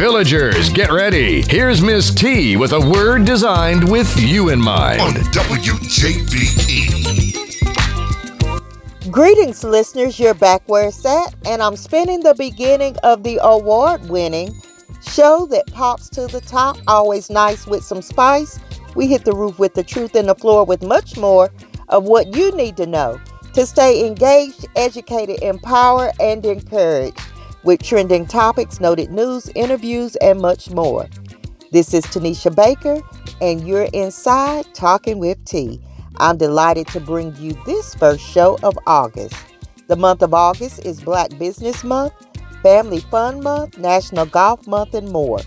Villagers, get ready. Here's Miss T with a word designed with you in mind. On WJBE. Greetings, listeners. You're back where it's at, and I'm spinning the beginning of the award winning show that pops to the top, always nice with some spice. We hit the roof with the truth and the floor with much more of what you need to know to stay engaged, educated, empowered, and encouraged with trending topics, noted news, interviews, and much more. This is Tanisha Baker, and you're inside Talking with T. I'm delighted to bring you this first show of August. The month of August is Black Business Month, Family Fun Month, National Golf Month, and more.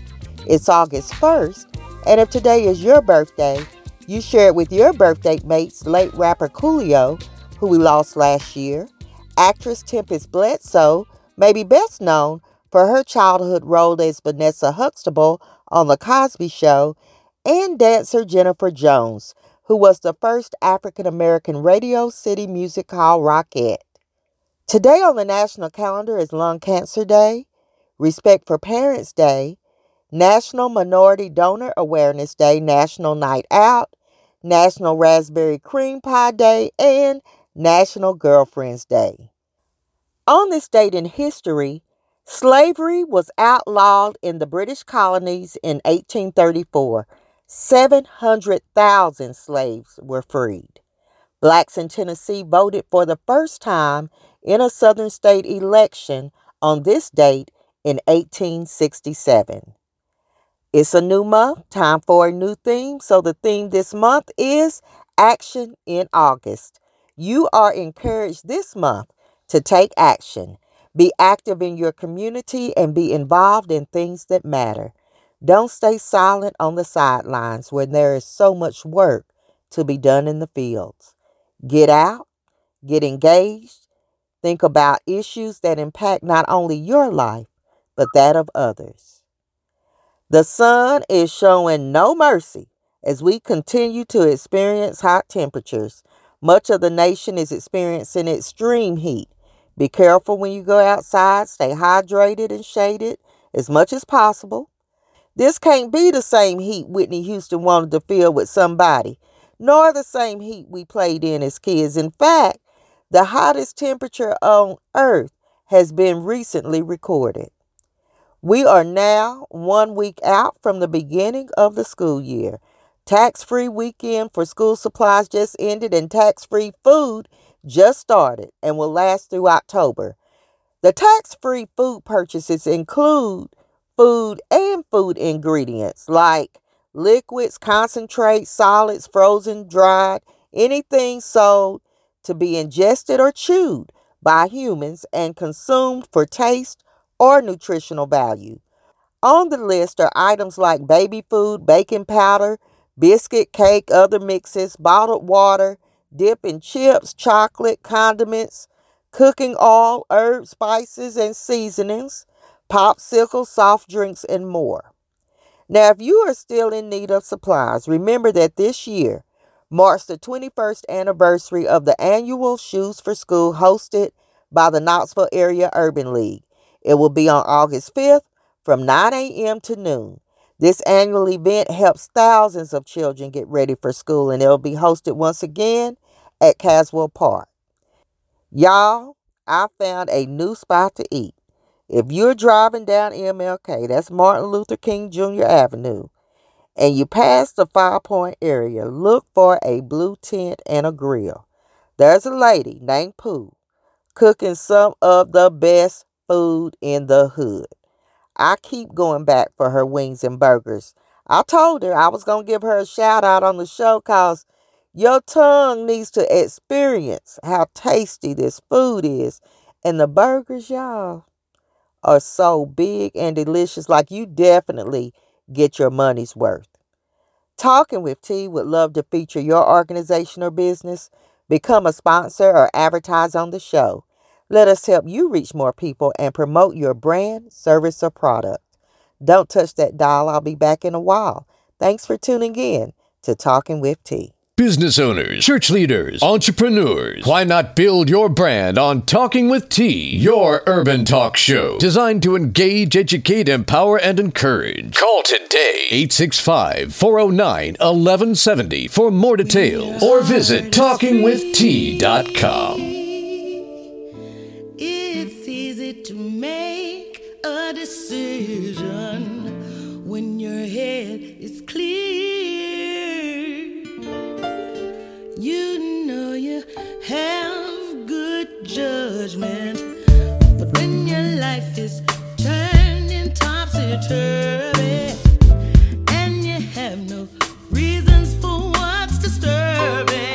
It's August 1st, and if today is your birthday, you share it with your birthday mates, late rapper Coolio, who we lost last year, actress Tempest Bledsoe, may be best known for her childhood role as Vanessa Huxtable on The Cosby Show, and dancer Jennifer Jones, who was the first African American Radio City Music Hall Rockette. Today on the national calendar is Lung Cancer Day, Respect for Parents Day, National Minority Donor Awareness Day, National Night Out, National Raspberry Cream Pie Day, and National Girlfriends Day. On this date in history, slavery was outlawed in the British colonies in 1834. 700,000 slaves were freed. Blacks in Tennessee voted for the first time in a Southern state election on this date in 1867. It's a new month, time for a new theme. So, the theme this month is Action in August. You are encouraged this month to take action. Be active in your community and be involved in things that matter. Don't stay silent on the sidelines when there is so much work to be done in the fields. Get out, get engaged, think about issues that impact not only your life, but that of others. The sun is showing no mercy as we continue to experience hot temperatures. Much of the nation is experiencing extreme heat be careful when you go outside. Stay hydrated and shaded as much as possible. This can't be the same heat Whitney Houston wanted to feel with somebody, nor the same heat we played in as kids. In fact, the hottest temperature on Earth has been recently recorded. We are now one week out from the beginning of the school year. Tax free weekend for school supplies just ended, and tax free food just started and will last through October. The tax free food purchases include food and food ingredients like liquids, concentrates, solids, frozen, dried, anything sold to be ingested or chewed by humans and consumed for taste or nutritional value. On the list are items like baby food, baking powder, biscuit, cake, other mixes, bottled water, dip in chips, chocolate, condiments, cooking oil, herbs, spices, and seasonings, popsicles, soft drinks, and more. Now, if you are still in need of supplies, remember that this year marks the 21st anniversary of the annual Shoes for School hosted by the Knoxville Area Urban League. It will be on August 5th from 9 a.m. to noon. This annual event helps thousands of children get ready for school and it'll be hosted once again at Caswell Park. Y'all, I found a new spot to eat. If you're driving down MLK, that's Martin Luther King Jr. Avenue, and you pass the Five Point area, look for a blue tent and a grill. There's a lady named Pooh cooking some of the best food in the hood. I keep going back for her wings and burgers. I told her I was going to give her a shout out on the show because your tongue needs to experience how tasty this food is. And the burgers, y'all, are so big and delicious. Like you definitely get your money's worth. Talking with T would love to feature your organization or business. Become a sponsor or advertise on the show. Let us help you reach more people and promote your brand, service, or product. Don't touch that dial. I'll be back in a while. Thanks for tuning in to Talking with T. Business owners, church leaders, entrepreneurs, why not build your brand on Talking with T, your urban talk show designed to engage, educate, empower, and encourage. Call today 865 409 1170 for more details or visit talkingwitht.com. It's easy to make a decision when your head is clear. You know you have good judgment, but when your life is turning topsy turvy and you have no reasons for what's disturbing,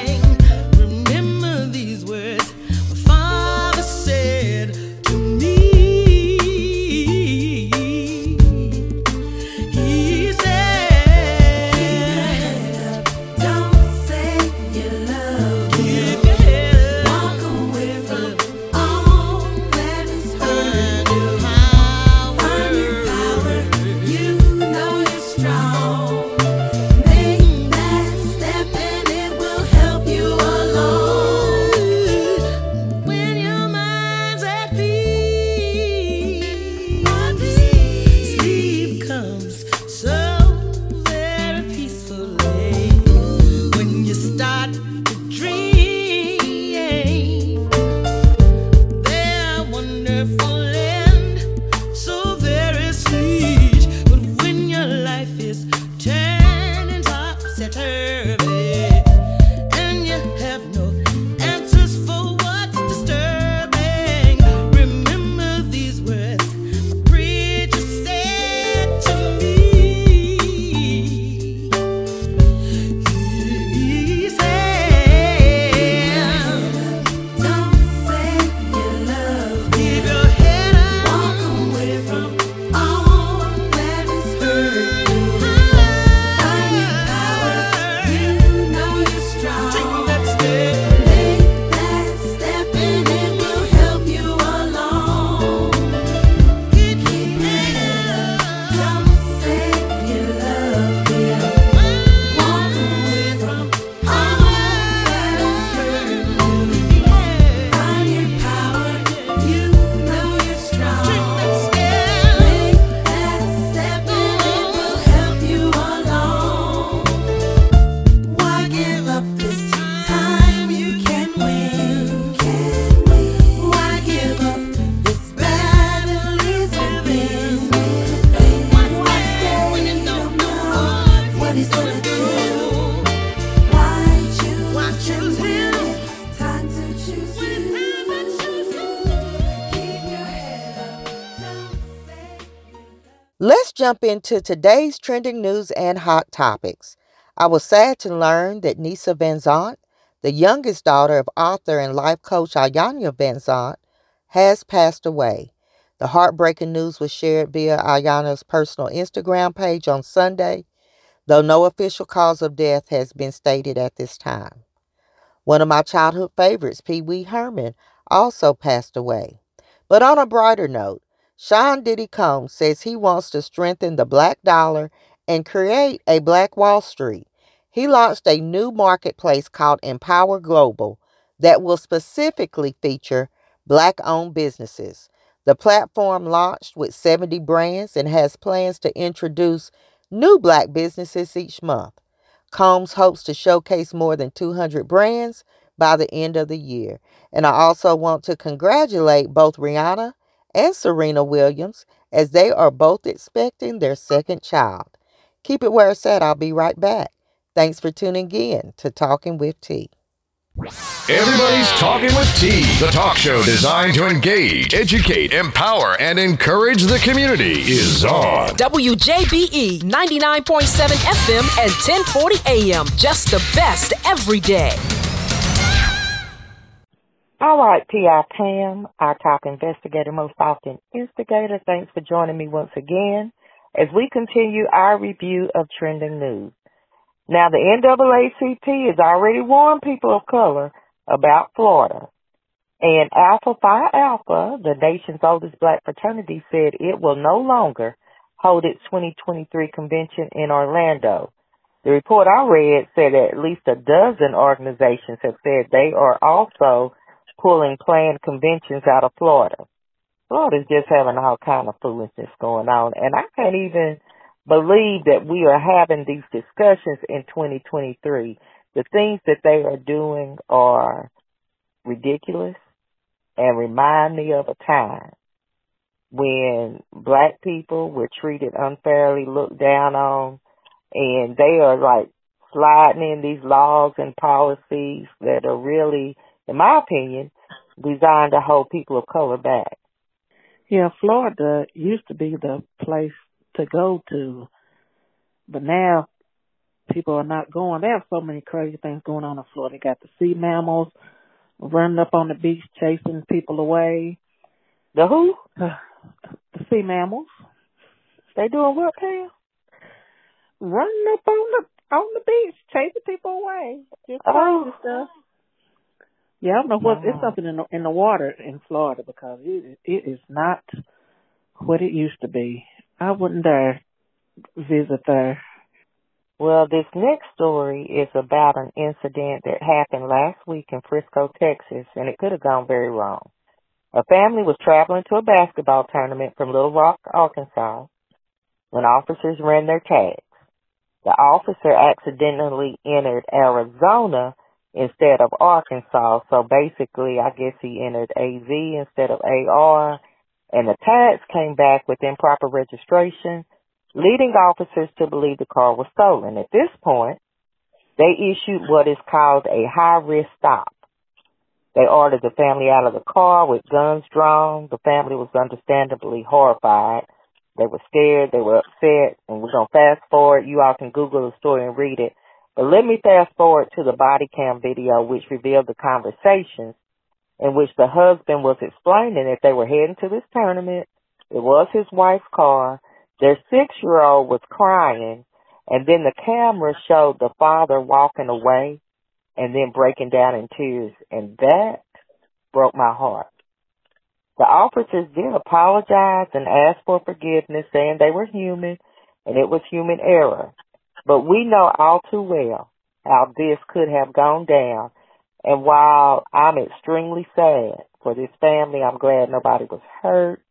jump into today's trending news and hot topics. I was sad to learn that Nisa Vanzant, the youngest daughter of author and life coach Iyanla Vanzant, has passed away. The heartbreaking news was shared via Iyanla's personal Instagram page on Sunday, though no official cause of death has been stated at this time. One of my childhood favorites, Pee Wee Herman, also passed away. But on a brighter note, Sean Diddy Combs says he wants to strengthen the black dollar and create a black Wall Street. He launched a new marketplace called Empower Global that will specifically feature black owned businesses. The platform launched with 70 brands and has plans to introduce new black businesses each month. Combs hopes to showcase more than 200 brands by the end of the year. And I also want to congratulate both Rihanna and Serena Williams as they are both expecting their second child. Keep it where it's at. I'll be right back. Thanks for tuning in to Talking with T. Everybody's Talking with T, the talk show designed to engage, educate, empower, and encourage the community, is on. WJBE 99.7 FM and 1040 AM. Just the best every day. All right, P.I. Pam, our top investigator, most often instigator. Thanks for joining me once again as we continue our review of trending news. Now, the NAACP has already warned people of color about Florida. And Alpha Phi Alpha, the nation's oldest black fraternity, said it will no longer hold its 2023 convention in Orlando. The report I read said at least a dozen organizations have said they are also pulling planned conventions out of Florida. Florida's just having all kind of foolishness going on, and I can't even believe that we are having these discussions in 2023. The things that they are doing are ridiculous and remind me of a time when black people were treated unfairly, looked down on, and they are like sliding in these laws and policies that are really, in my opinion, designed to hold people of color back. Yeah, Florida used to be the place to go to, but now people are not going. They have so many crazy things going on in Florida. They got the sea mammals running up on the beach chasing people away. The who? The sea mammals They doing what, Pam? running up on the on the beach chasing people away. Just Oh. stuff. Yeah, I don't know what it's uh-huh. something in the in the water in Florida because it it is not what it used to be. I wouldn't dare visit there. Well, this next story is about an incident that happened last week in Frisco, Texas, and it could have gone very wrong. A family was traveling to a basketball tournament from Little Rock, Arkansas, when officers ran their tags. The officer accidentally entered Arizona instead of Arkansas, so basically I guess he entered AZ instead of AR, and the tags came back with improper registration leading officers to believe the car was stolen. At this point, they issued what is called a high risk stop. They ordered the family out of the car with guns drawn. The family was understandably horrified. They were scared, they were upset, and we're going to fast forward. You all can Google the story and read it. But let me fast forward to the body cam video, which revealed the conversations in which the husband was explaining that they were heading to this tournament. It was his wife's car. Their six year old was crying, and then the camera showed the father walking away and then breaking down in tears, and that broke my heart. The officers did apologize and ask for forgiveness, saying they were human and it was human error. But we know all too well how this could have gone down. And while I'm extremely sad for this family, I'm glad nobody was hurt.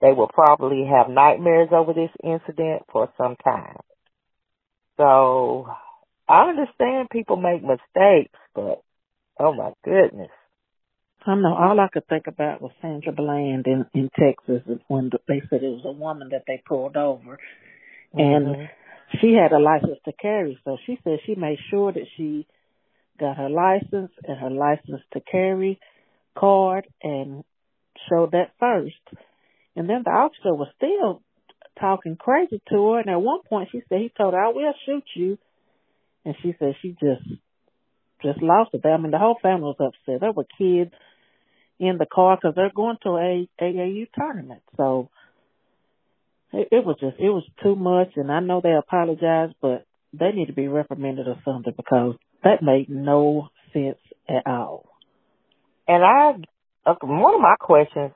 They will probably have nightmares over this incident for some time. So I understand people make mistakes, but oh my goodness. I know all I could think about was Sandra Bland in in Texas when they said it was a woman that they pulled over, and Mhm. She had a license to carry. So she said she made sure that she got her license and her license to carry card and showed that first. And then the officer was still talking crazy to her. And at one point she said he told her, I will shoot you. And she said she just, just lost it. I mean, the whole family was upset. There were kids in the car because they're going to a AAU tournament. So it, it was just, it was too much. And I know they apologized, but they need to be reprimanded or something because that made no sense at all. And I, uh, one of my questions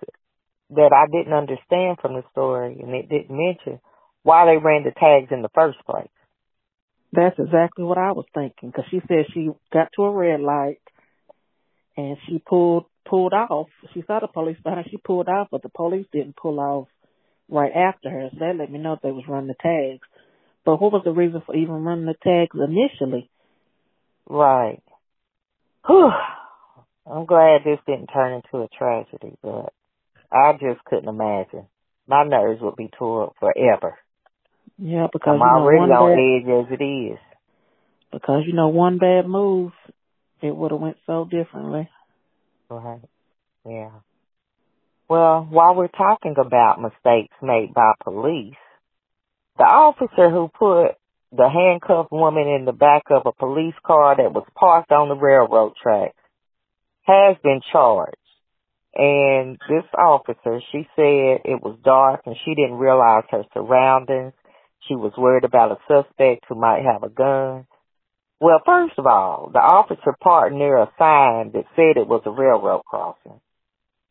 that I didn't understand from the story, and it didn't mention why they ran the tags in the first place. That's exactly what I was thinking because she said she got to a red light and she pulled pulled off. She saw the police behind. She pulled off, but the police didn't pull off right after her. So that let me know they was running the tags. But what was the reason for even running the tags initially? Right. Whew. I'm glad this didn't turn into a tragedy, but I just couldn't imagine. My nerves would be tore up forever. Yeah, because I'm you know already on bad, edge as it is. because you know one bad move, it would have went so differently. Right. Yeah. Well, while we're talking about mistakes made by police, the officer who put the handcuffed woman in the back of a police car that was parked on the railroad track has been charged. And this officer, she said it was dark and she didn't realize her surroundings. She was worried about a suspect who might have a gun. Well, first of all, the officer parked near a sign that said it was a railroad crossing.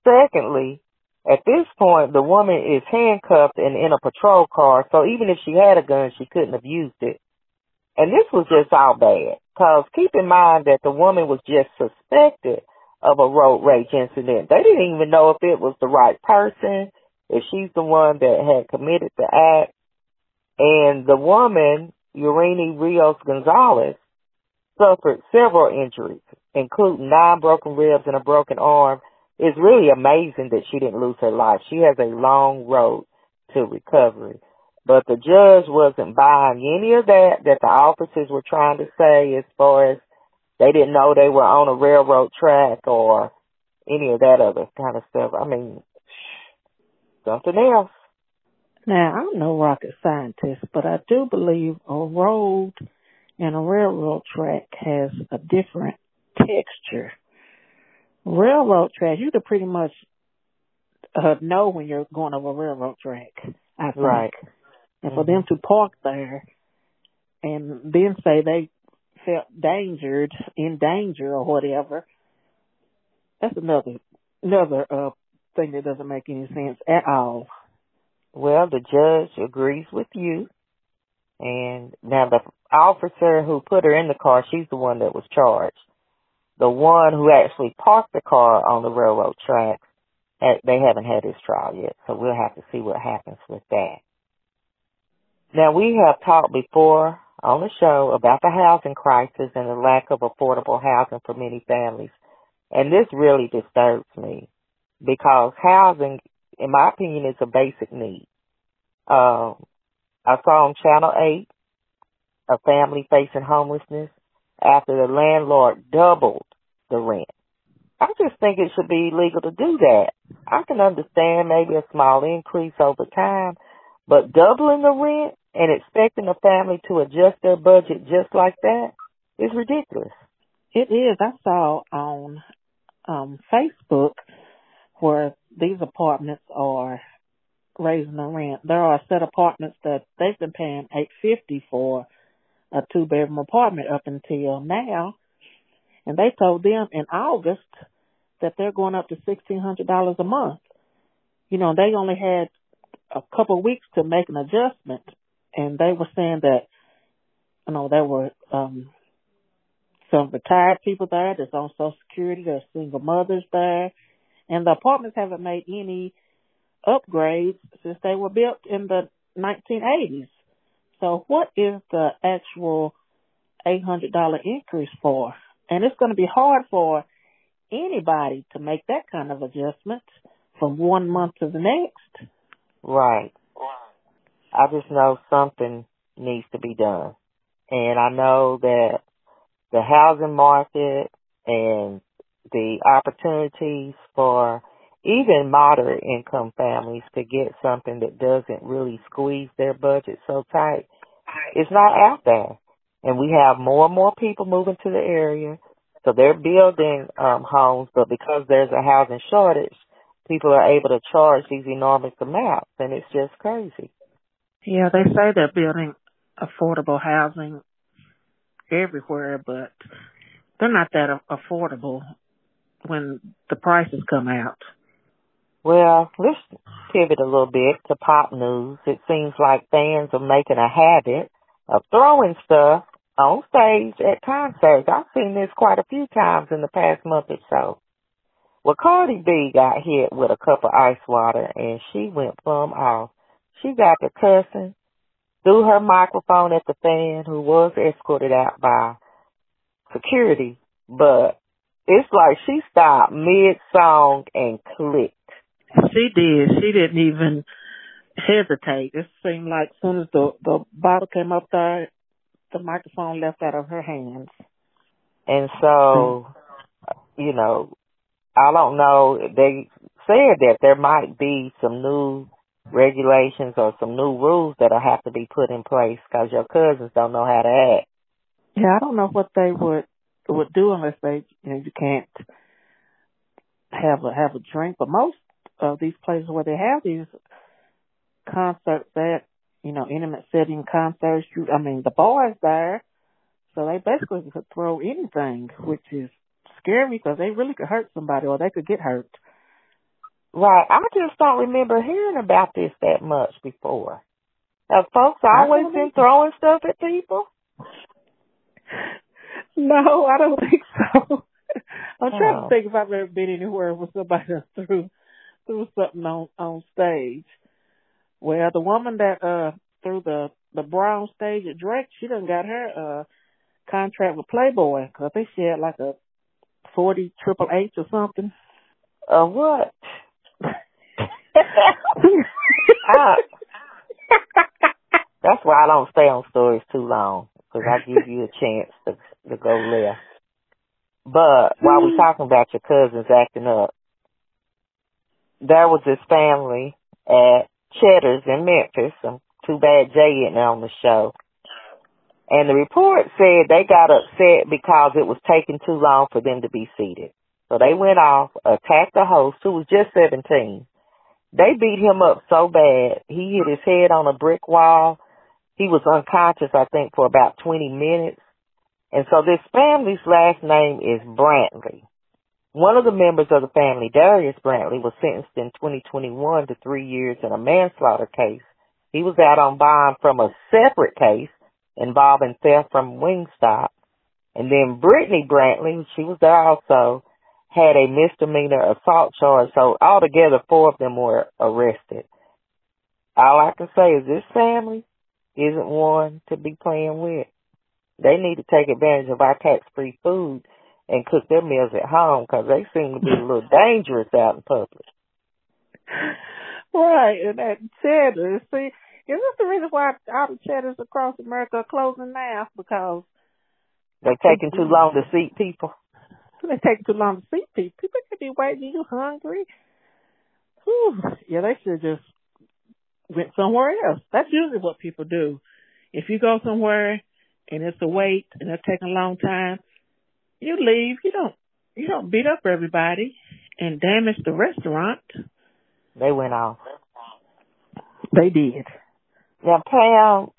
Secondly, at this point, the woman is handcuffed and in a patrol car, so even if she had a gun, she couldn't have used it. And this was just all bad. Cause keep in mind that the woman was just suspected of a road rage incident. They didn't even know if it was the right person, if she's the one that had committed the act. And the woman, Yareni Rios Gonzalez, suffered several injuries, including nine broken ribs and a broken arm. It's really amazing that she didn't lose her life. She has a long road to recovery. But the judge wasn't buying any of that that the officers were trying to say as far as they didn't know they were on a railroad track or any of that other kind of stuff. I mean, something else. Now, I'm no rocket scientist, but I do believe a road and a railroad track has a different texture. Railroad track, you can pretty much uh, know when you're going over a railroad track, I think. Right. And for them to park there and then say they felt dangered, in danger or whatever, that's another another uh thing that doesn't make any sense at all. Well, the judge agrees with you. And now the officer who put her in the car, she's the one that was charged. The one who actually parked the car on the railroad tracks, eh, they haven't had his trial yet, so we'll have to see what happens with that. Now we have talked before on the show about the housing crisis and the lack of affordable housing for many families. And this really disturbs me because housing, in my opinion, is a basic need. Um, I saw on Channel 8 a family facing homelessness after the landlord doubled the rent. I just think it should be legal to do that. I can understand maybe a small increase over time, but doubling the rent and expecting a family to adjust their budget just like that is ridiculous. It is. I saw on um Facebook where these apartments are raising the rent. There are set apartments that they've been paying eight fifty for a two bedroom apartment up until now. And they told them in August that they're going up to sixteen hundred dollars a month. You know, they only had a couple of weeks to make an adjustment and they were saying that you know there were um some retired people there that's on social security, there's single mothers there and the apartments haven't made any upgrades since they were built in the 1980s. So what is the actual $800 increase for? And it's going to be hard for anybody to make that kind of adjustment from one month to the next. Right. I just know something needs to be done. And I know that the housing market and the opportunities for even moderate income families to get something that doesn't really squeeze their budget so tight is not out there. And we have more and more people moving to the area. So they're building um homes, but because there's a housing shortage, people are able to charge these enormous amounts and it's just crazy. Yeah, they say they're building affordable housing everywhere, but they're not that affordable when the prices come out. Well, let's pivot a little bit to pop news. It seems like fans are making a habit of throwing stuff on stage at concerts. I've seen this quite a few times in the past month or so. Well, Cardi B got hit with a cup of ice water and she went plumb off. She got to cussing, threw her microphone at the fan who was escorted out by security, but it's like she stopped mid song and clicked. She did. She didn't even hesitate. It seemed like as soon as the the bottle came up there, the microphone left out of her hands. And so, hmm. you know, I don't know. They said that there might be some new regulations or some new rules that'll have to be put in place because your cousins don't know how to act. Yeah, I don't know what they would would do unless they you know you can't have a have a drink. But most of these places where they have these concerts at you know intimate setting concerts, you I mean the bars there, so they basically could throw anything, which is scary because they really could hurt somebody or they could get hurt. Right. I just don't remember hearing about this that much before. Have folks always been throwing stuff at people? No, I don't think so. I'm trying Oh. to think if I've ever been anywhere where somebody threw threw something on on stage. Well, the woman that uh threw the the brown stage at Drake, she done got her uh contract with Playboy because they said like a forty triple H or something. Uh, what? Ah. That's why I don't stay on stories too long because I give you a chance to to go left. But while we're talking about your cousins acting up, there was this family at Cheddar's in Memphis. I'm too bad Jay isn't on the show. And the report said they got upset because it was taking too long for them to be seated. So they went off, attacked the host who was just 17. They beat him up so bad, he hit his head on a brick wall. He was unconscious, I think, for about 20 minutes. And so this family's last name is Brantley. One of the members of the family, Darius Brantley, was sentenced in 2021 to three years in a manslaughter case. He was out on bond from a separate case involving theft from Wingstop. And then Brittany Brantley, she was there also, had a misdemeanor assault charge. So altogether, four of them were arrested. All I can say is this family isn't one to be playing with. They need to take advantage of our tax-free food and cook their meals at home because they seem to be a little dangerous out in public. Right, and that cheddar. See, is this the reason why all the cheddars across America are closing now? Because They're taking too long to seat people. they take too long to see people. People could be waiting. You hungry? Whew. Yeah, they should just went somewhere else. That's usually what people do. If you go somewhere and it's a wait and it's taking a long time, you leave. You don't you don't beat up everybody and damage the restaurant. They went off. They did. Now, Pam,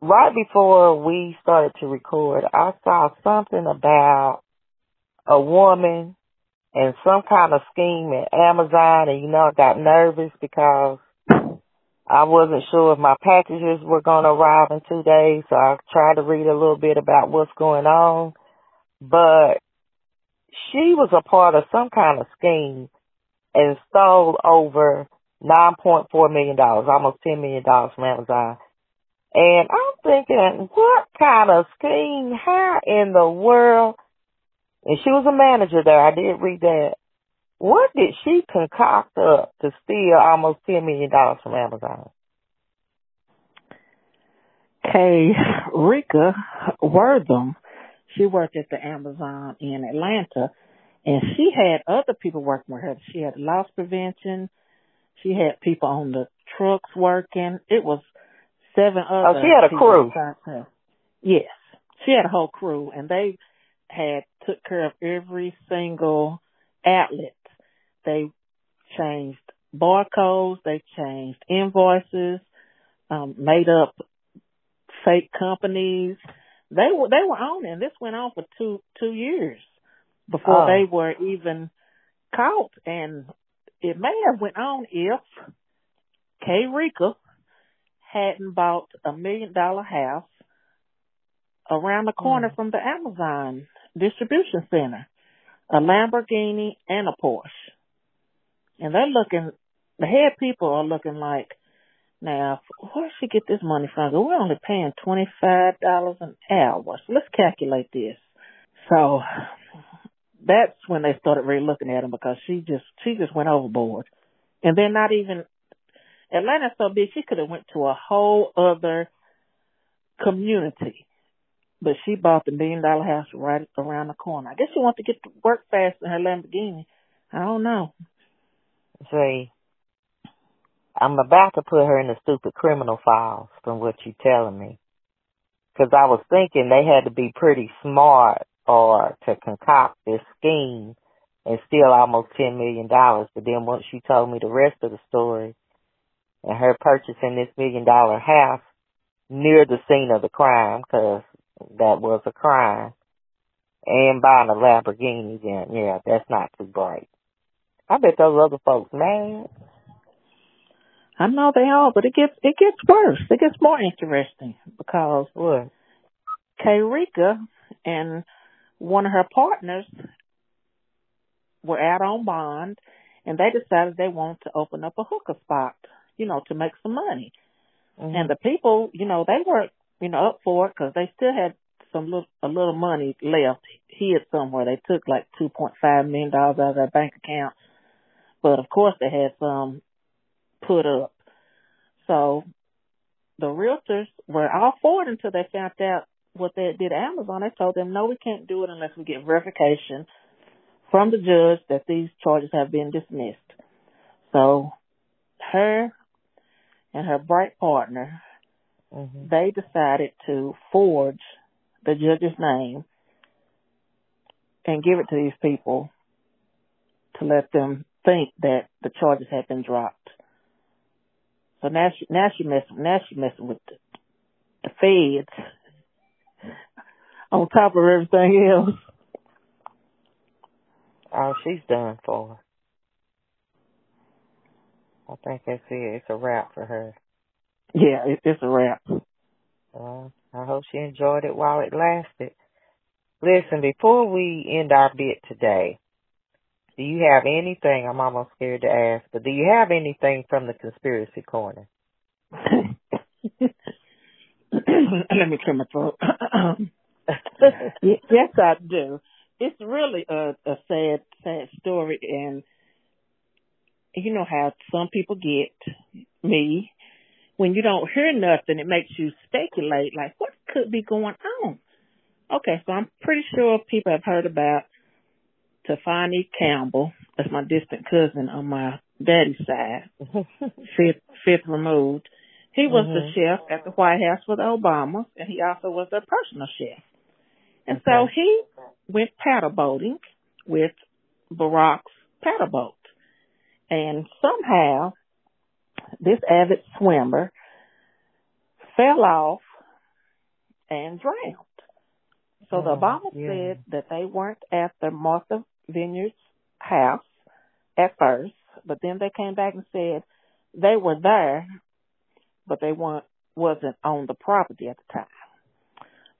right before we started to record, I saw something about a woman and some kind of scheme at Amazon, and you know, I got nervous because I wasn't sure if my packages were going to arrive in two days, so I tried to read a little bit about what's going on. But she was a part of some kind of scheme and stole over $9.4 million, almost $10 million from Amazon. And I'm thinking, what kind of scheme? How in the world? And she was a manager there. I did read that. What did she concoct up to steal almost $10 million from Amazon? Kay Rika Wortham, she worked at the Amazon in Atlanta, and she had other people working with her. She had loss prevention. She had people on the trucks working. It was seven other. Oh, she had a crew. Yes, she had a whole crew, and they had took care of every single outlet. They changed barcodes. They changed invoices. Um, made up fake companies. They were they were on it. And this went on for two two years before Oh. they were even caught. And it may have went on if Kayricka hadn't bought a million dollar house around the corner Mm. from the Amazon distribution center, a Lamborghini and a Porsche. And they're looking, the head people are looking like, now, where she get this money from? We're only paying twenty five dollars an hour. So let's calculate this. So that's when they started really looking at him because she just she just went overboard, and they're not even Atlanta's so big she could have went to a whole other community, but she bought the million dollar house right around the corner. I guess she wanted to get to work fast in her Lamborghini. I don't know. See, I'm about to put her in the stupid criminal files from what you're telling me. Because I was thinking they had to be pretty smart or to concoct this scheme and steal almost $10 million. But then once you told me the rest of the story and her purchasing this million dollar house near the scene of the crime, because that was a crime, and buying a Lamborghini, then yeah, that's not too bright. I bet those other folks mad. I know they are, but it gets it gets worse. It gets more interesting because What? Kayricka and one of her partners were out on bond, and they decided they wanted to open up a hookah spot, you know, to make some money. Mhm. And the people, you know, they were, you know, up for it because they still had some little, a little money left hid somewhere. They took like two point five million dollars out of their bank account, but of course they had some put up. So the realtors were all for it until they found out what they did at Amazon. They told them, no, we can't do it unless we get verification from the judge that these charges have been dismissed. So her and her bright partner, Mhm. they decided to forge the judge's name and give it to these people to let them think that the charges had been dropped. So now she now she messing now she messing with the, the feds on top of everything else. Oh, she's done for. I think that's it. It's a wrap for her. Yeah, it, it's a wrap. Well, I hope she enjoyed it while it lasted. Listen, before we end our bit today, do you have anything? I'm almost scared to ask, but do you have anything from the conspiracy corner? Let me clear my throat. Ye- yes, I do. It's really a, a sad, sad story, and you know how some people get me when you don't hear nothing. It makes you speculate, like what could be going on. Okay, so I'm pretty sure people have heard about Tafari Campbell. That's my distant cousin on my daddy's side, fifth fifth removed. He was the Mhm. chef at the White House with Obama, and he also was their personal chef. And so he went paddle boating with Barack's paddle boat. And somehow, this avid swimmer fell off and drowned. So the Oh, Obama yeah. said that they weren't the Martha Vineyard's house at first, but then they came back and said they were there, but they weren't wasn't on the property at the time.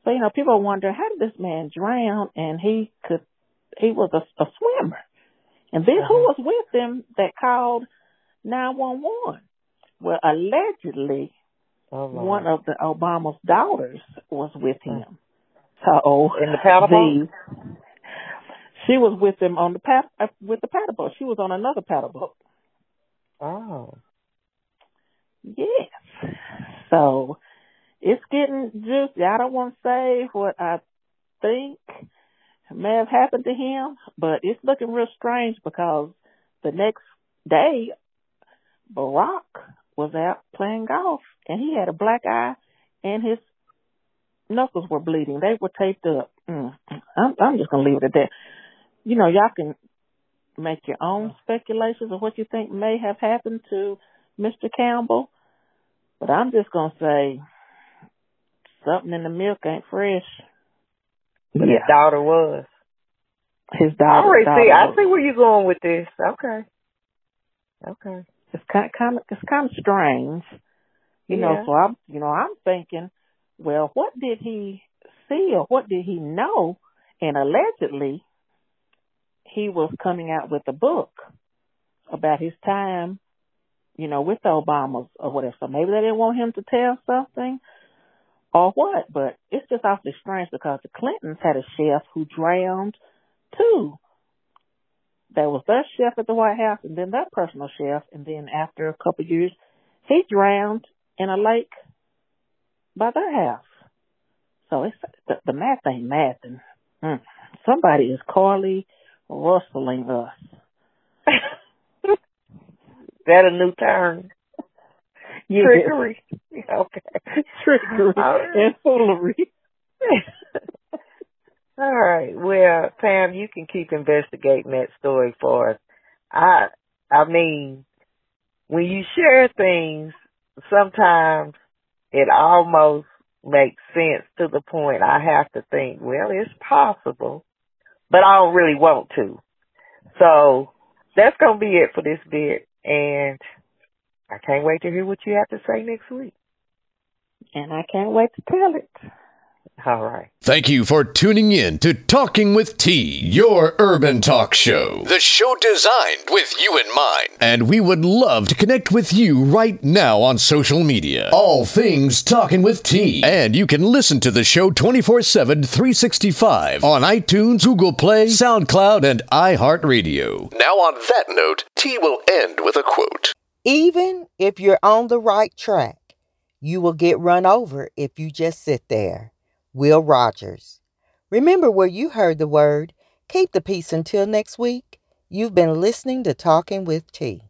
So you know, people wonder how did this man drown? And he could, he was a, a swimmer. And then who Uh-huh. was with him that called nine one one? Well, allegedly, Oh, one of the Obama's daughters was with him. So In the paddle the- she was with them on the pad, uh, with the paddle boat. She was on another paddle boat. Oh. Yes. So it's getting juicy. I don't want to say what I think may have happened to him, but it's looking real strange because the next day Barack was out playing golf and he had a black eye and his knuckles were bleeding. They were taped up. Mm. I'm, I'm just gonna leave it at that. You know, y'all can make your own speculations of what you think may have happened to Mr. Campbell, but I'm just gonna say something in the milk ain't fresh. But his daughter was. his I daughter. see. daughter I see where you're going with this. Okay. Okay. it's kind kind of it's kind of strange, you know. So I'm you know I'm thinking, well, what did he see or what did he know? And allegedly, he was coming out with a book about his time, you know, with the Obamas or whatever. So maybe they didn't want him to tell something or what. But it's just awfully strange because the Clintons had a chef who drowned too. That was their chef at the White House and then their personal chef. And then after a couple of years, he drowned in a lake by their house. So it's the, the math ain't math. And mm, somebody is Carly rustling us. that a new term? Yes. Trickery. Okay. Trickery right. and foolery. All right. Well, Pam, you can keep investigating that story for us. I, I mean, when you share things, sometimes it almost makes sense to the point I have to think, well, it's possible, but I don't really want to. So that's going to be it for this bit. And I can't wait to hear what you have to say next week. And I can't wait to tell it. All right. Thank you for tuning in to Talking with T, your urban talk show. The show designed with you in mind. And we would love to connect with you right now on social media. All things Talking with T. And you can listen to the show 24 7, 365 on iTunes, Google Play, SoundCloud, and iHeartRadio. Now, on that note, T will end with a quote. Even if you're on the right track, you will get run over if you just sit there. Will Rogers. Remember where you heard the word. Keep the peace until next week. You've been listening to Talking with T.